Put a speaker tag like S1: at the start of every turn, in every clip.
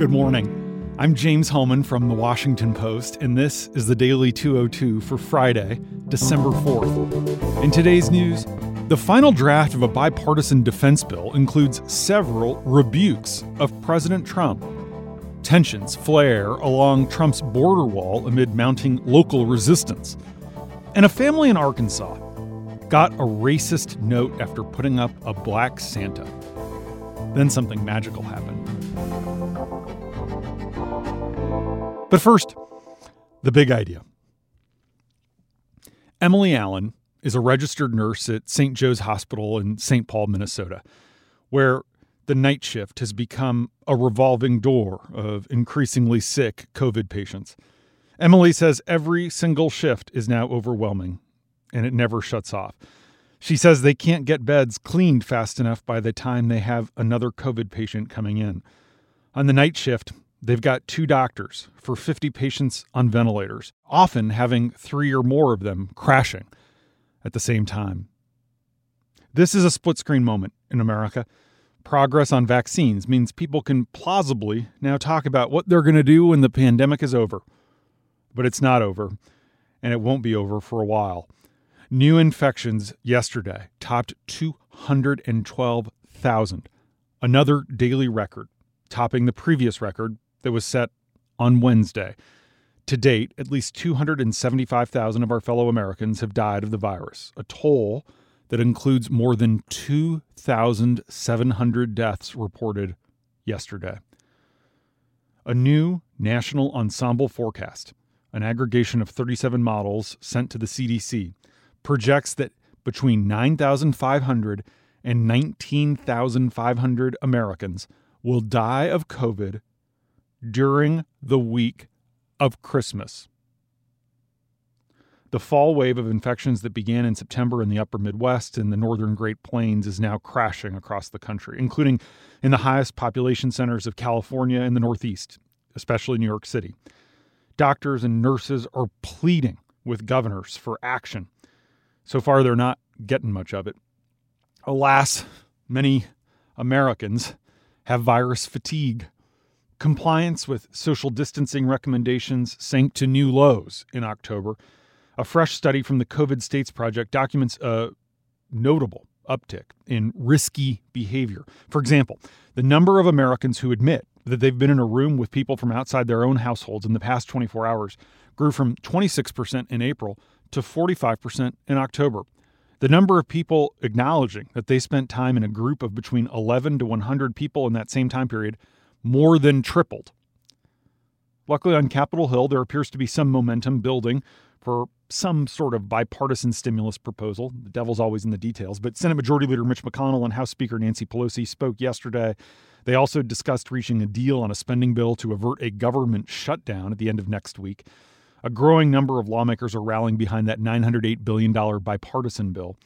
S1: Good morning. I'm James Hohmann from The Washington Post, and this is the Daily 202 for Friday, December 4th. In today's news, the final draft of a bipartisan defense bill includes several rebukes of President Trump. Tensions flare along Trump's border wall amid mounting local resistance. And a family in Arkansas got a racist note after putting up a black Santa. Then something magical happened. But first, the big idea. Emily Allen is a registered nurse at St. Joe's Hospital in St. Paul, Minnesota, where the night shift has become a revolving door of increasingly sick COVID patients. Emily says every single shift is now overwhelming and it never shuts off. She says they can't get beds cleaned fast enough by the time they have another COVID patient coming in. On the night shift, They've got two doctors for 50 patients on ventilators, often having three or more of them crashing at the same time. This is a split screen moment in America. Progress on vaccines means people can plausibly now talk about what they're going to do when the pandemic is over. But it's not over, and it won't be over for a while. New infections yesterday topped 212,000, another daily record, topping the previous record that was set on Wednesday. To date, at least 275,000 of our fellow Americans have died of the virus, a toll that includes more than 2,700 deaths reported yesterday. A new national ensemble forecast, an aggregation of 37 models sent to the CDC, projects that between 9,500 and 19,500 Americans will die of COVID during the week of Christmas. The fall wave of infections that began in September in the upper Midwest and the northern Great Plains is now crashing across the country, including in the highest population centers of California and the Northeast, especially New York City. Doctors and nurses are pleading with governors for action. So far, they're not getting much of it. Alas, many Americans have virus fatigue. Compliance with social distancing recommendations sank to new lows in October. A fresh study from the COVID States Project documents a notable uptick in risky behavior. For example, the number of Americans who admit that they've been in a room with people from outside their own households in the past 24 hours grew from 26% in April to 45% in October. The number of people acknowledging that they spent time in a group of between 11 to 100 people in that same time period more than tripled. Luckily, on Capitol Hill, there appears to be some momentum building for some sort of bipartisan stimulus proposal. The devil's always in the details. But Senate Majority Leader Mitch McConnell and House Speaker Nancy Pelosi spoke yesterday. They also discussed reaching a deal on a spending bill to avert a government shutdown at the end of next week. A growing number of lawmakers are rallying behind that $908 billion bipartisan bill.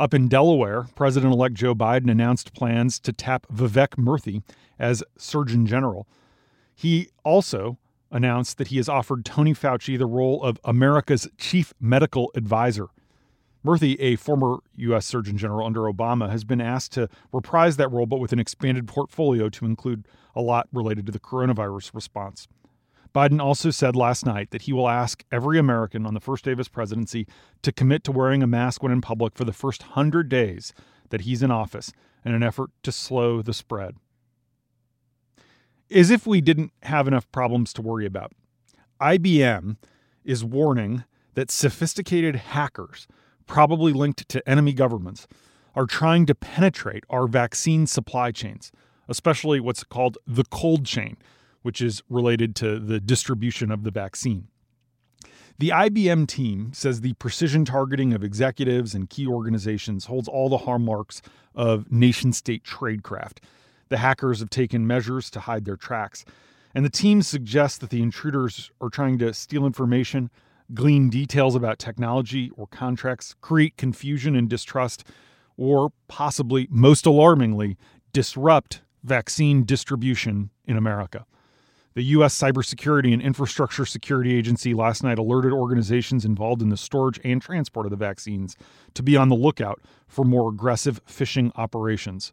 S1: Up in Delaware, President elect Joe Biden announced plans to tap Vivek Murthy as Surgeon General. He also announced that he has offered Tony Fauci the role of America's chief medical advisor. Murthy, a former U.S. Surgeon General under Obama, has been asked to reprise that role, but with an expanded portfolio to include a lot related to the coronavirus response. Biden also said last night that he will ask every American on the first day of his presidency to commit to wearing a mask when in public for the first 100 days that he's in office in an effort to slow the spread. As if we didn't have enough problems to worry about, IBM is warning that sophisticated hackers, probably linked to enemy governments, are trying to penetrate our vaccine supply chains, especially what's called the cold chain which is related to the distribution of the vaccine. The IBM team says the precision targeting of executives and key organizations holds all the hallmarks of nation state tradecraft. The hackers have taken measures to hide their tracks, and the team suggests that the intruders are trying to steal information, glean details about technology or contracts, create confusion and distrust, or possibly, most alarmingly, disrupt vaccine distribution in America. The U.S. Cybersecurity and Infrastructure Security Agency last night alerted organizations involved in the storage and transport of the vaccines to be on the lookout for more aggressive phishing operations.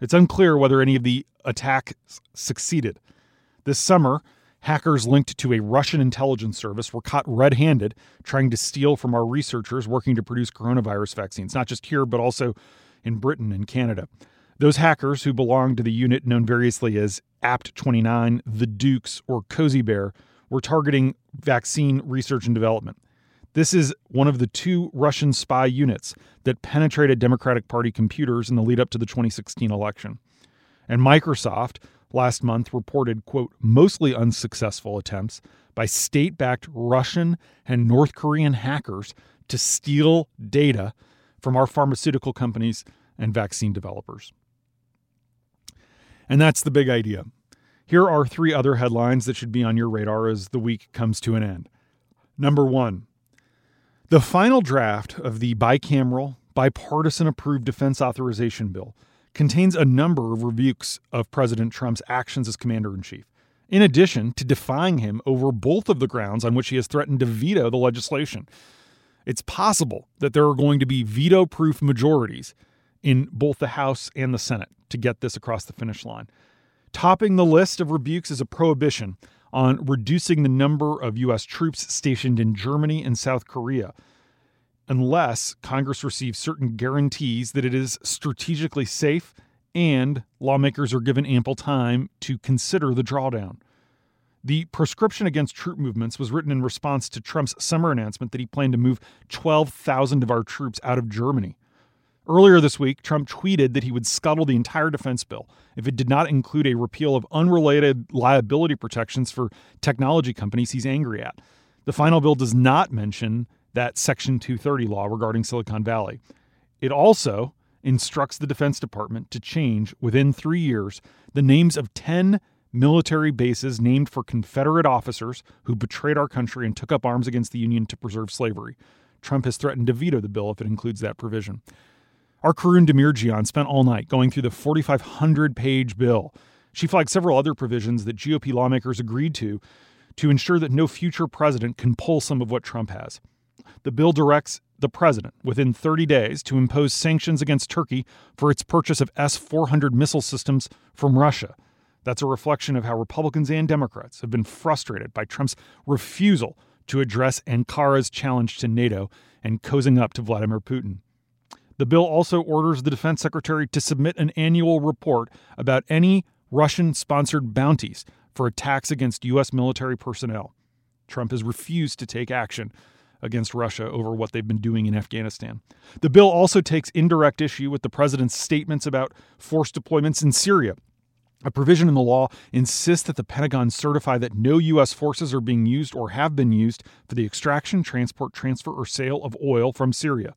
S1: It's unclear whether any of the attacks succeeded. This summer, hackers linked to a Russian intelligence service were caught red handed trying to steal from our researchers working to produce coronavirus vaccines, not just here, but also in Britain and Canada. Those hackers who belonged to the unit known variously as APT 29, the Dukes, or Cozy Bear were targeting vaccine research and development. This is one of the two Russian spy units that penetrated Democratic Party computers in the lead up to the 2016 election. And Microsoft last month reported, quote, mostly unsuccessful attempts by state backed Russian and North Korean hackers to steal data from our pharmaceutical companies and vaccine developers. And that's the big idea. Here are three other headlines that should be on your radar as the week comes to an end. Number one, the final draft of the bicameral, bipartisan approved defense authorization bill contains a number of rebukes of President Trump's actions as commander in chief, in addition to defying him over both of the grounds on which he has threatened to veto the legislation. It's possible that there are going to be veto proof majorities in both the House and the Senate to get this across the finish line. Topping the list of rebukes is a prohibition on reducing the number of U.S. troops stationed in Germany and South Korea unless Congress receives certain guarantees that it is strategically safe and lawmakers are given ample time to consider the drawdown. The prescription against troop movements was written in response to Trump's summer announcement that he planned to move 12,000 of our troops out of Germany. Earlier this week, Trump tweeted that he would scuttle the entire defense bill if it did not include a repeal of unrelated liability protections for technology companies he's angry at. The final bill does not mention that Section 230 law regarding Silicon Valley. It also instructs the Defense Department to change within three years the names of 10 military bases named for Confederate officers who betrayed our country and took up arms against the Union to preserve slavery. Trump has threatened to veto the bill if it includes that provision. Our Karoun Demirjian spent all night going through the 4,500 page bill. She flagged several other provisions that GOP lawmakers agreed to to ensure that no future president can pull some of what Trump has. The bill directs the president within 30 days to impose sanctions against Turkey for its purchase of S 400 missile systems from Russia. That's a reflection of how Republicans and Democrats have been frustrated by Trump's refusal to address Ankara's challenge to NATO and cozying up to Vladimir Putin. The bill also orders the defense secretary to submit an annual report about any Russian sponsored bounties for attacks against U.S. military personnel. Trump has refused to take action against Russia over what they've been doing in Afghanistan. The bill also takes indirect issue with the president's statements about force deployments in Syria. A provision in the law insists that the Pentagon certify that no U.S. forces are being used or have been used for the extraction, transport, transfer, or sale of oil from Syria.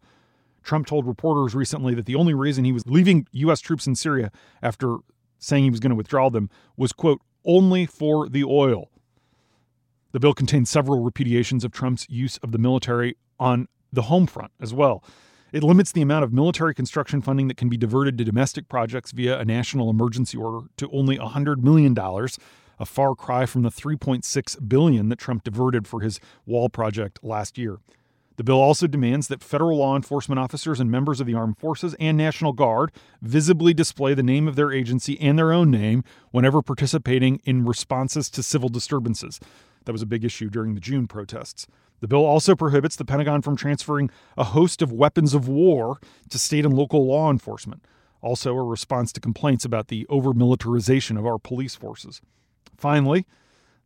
S1: Trump told reporters recently that the only reason he was leaving U.S. troops in Syria after saying he was going to withdraw them was, quote, only for the oil. The bill contains several repudiations of Trump's use of the military on the home front as well. It limits the amount of military construction funding that can be diverted to domestic projects via a national emergency order to only $100 million, a far cry from the 3.6 billion that Trump diverted for his wall project last year. The bill also demands that federal law enforcement officers and members of the armed forces and National Guard visibly display the name of their agency and their own name whenever participating in responses to civil disturbances. That was a big issue during the June protests. The bill also prohibits the Pentagon from transferring a host of weapons of war to state and local law enforcement, also a response to complaints about the over militarization of our police forces. Finally,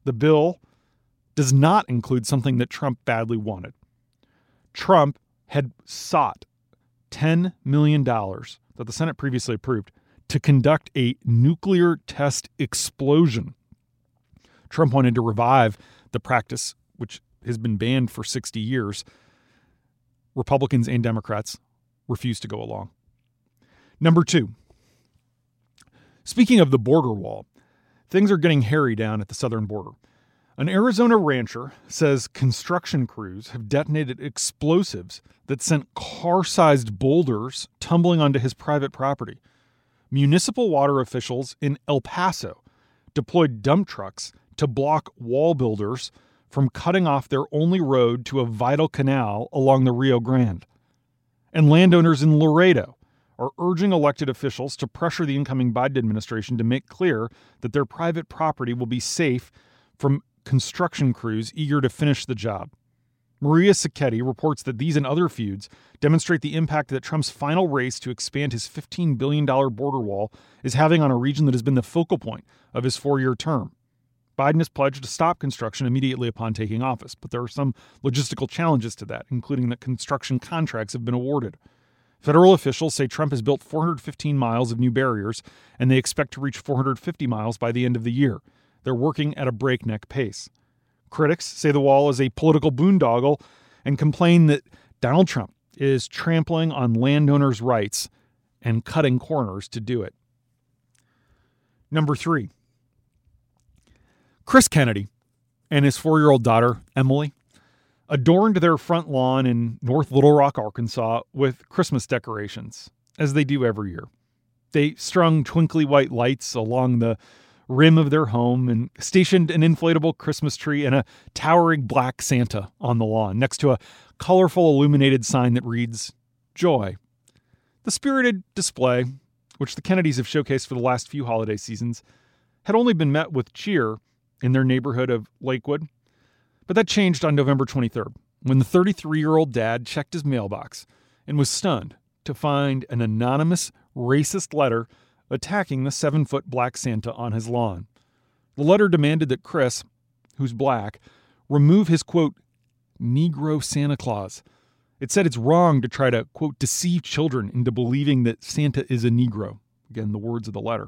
S1: the bill does not include something that Trump badly wanted. Trump had sought $10 million that the Senate previously approved to conduct a nuclear test explosion Trump wanted to revive the practice, which has been banned for 60 years. Republicans and Democrats refused to go along. Number two, speaking of the border wall, things are getting hairy down at the southern border. An Arizona rancher says construction crews have detonated explosives that sent car sized boulders tumbling onto his private property. Municipal water officials in El Paso deployed dump trucks to block wall builders from cutting off their only road to a vital canal along the Rio Grande. And landowners in Laredo are urging elected officials to pressure the incoming Biden administration to make clear that their private property will be safe from construction crews eager to finish the job. Maria Sacchetti reports that these and other feuds demonstrate the impact that Trump's final race to expand his $15 billion border wall is having on a region that has been the focal point of his four year term. Biden has pledged to stop construction immediately upon taking office, but there are some logistical challenges to that, including that construction contracts have been awarded. Federal officials say Trump has built 415 miles of new barriers, and they expect to reach 450 miles by the end of the year. They're working at a breakneck pace. Critics say the wall is a political boondoggle and complain that Donald Trump is trampling on landowners' rights and cutting corners to do it. Number three, Chris Kennedy and his four year old daughter, Emily, adorned their front lawn in North Little Rock, Arkansas, with Christmas decorations, as they do every year. They strung twinkly white lights along the rim of their home and stationed an inflatable Christmas tree and a towering black Santa on the lawn next to a colorful illuminated sign that reads, Joy. The spirited display, which the Kennedys have showcased for the last few holiday seasons, had only been met with cheer in their neighborhood of Lakewood. But that changed on November 23rd when the 33 year old dad checked his mailbox and was stunned to find an anonymous racist letter attacking the seven foot black Santa on his lawn. The letter demanded that Chris, who's black, remove his quote, Negro Santa Claus. It said it's wrong to try to, quote, deceive children into believing that Santa is a Negro. Again, the words of the letter.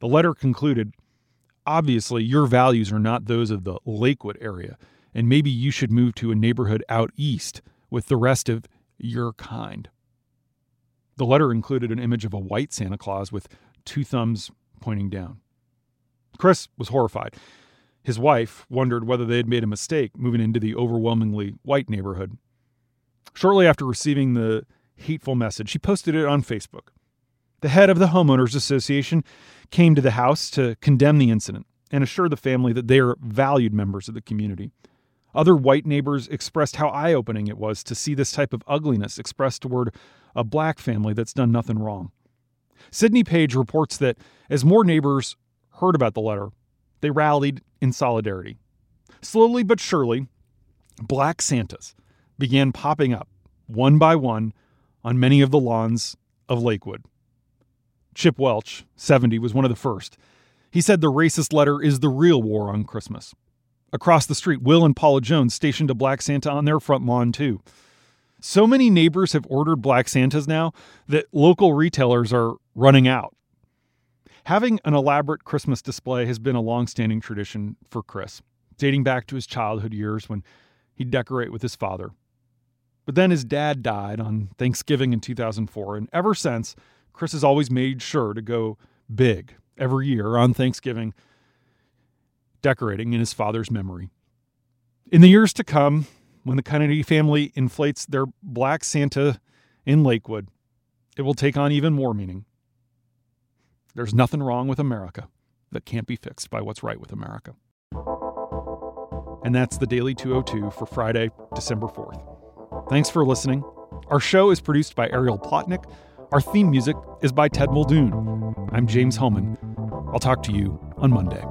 S1: The letter concluded Obviously, your values are not those of the Lakewood area, and maybe you should move to a neighborhood out east with the rest of your kind. The letter included an image of a white Santa Claus with two thumbs pointing down. Chris was horrified. His wife wondered whether they had made a mistake moving into the overwhelmingly white neighborhood. Shortly after receiving the hateful message, she posted it on Facebook. The head of the Homeowners Association came to the house to condemn the incident and assure the family that they are valued members of the community. Other white neighbors expressed how eye opening it was to see this type of ugliness expressed toward a black family that's done nothing wrong. Sydney Page reports that as more neighbors heard about the letter, they rallied in solidarity. Slowly but surely, black Santas began popping up one by one on many of the lawns of Lakewood. Chip Welch, 70, was one of the first. He said the racist letter is the real war on Christmas. Across the street, Will and Paula Jones stationed a Black Santa on their front lawn, too. So many neighbors have ordered Black Santas now that local retailers are running out. Having an elaborate Christmas display has been a long-standing tradition for Chris, dating back to his childhood years when he'd decorate with his father. But then his dad died on Thanksgiving in 2004, and ever since, Chris has always made sure to go big every year on Thanksgiving decorating in his father's memory. In the years to come, when the Kennedy family inflates their black Santa in Lakewood, it will take on even more meaning. There's nothing wrong with America that can't be fixed by what's right with America. And that's the Daily 202 for Friday, December 4th. Thanks for listening. Our show is produced by Ariel Plotnick. Our theme music is by Ted Muldoon. I'm James Hohmann. I'll talk to you on Monday.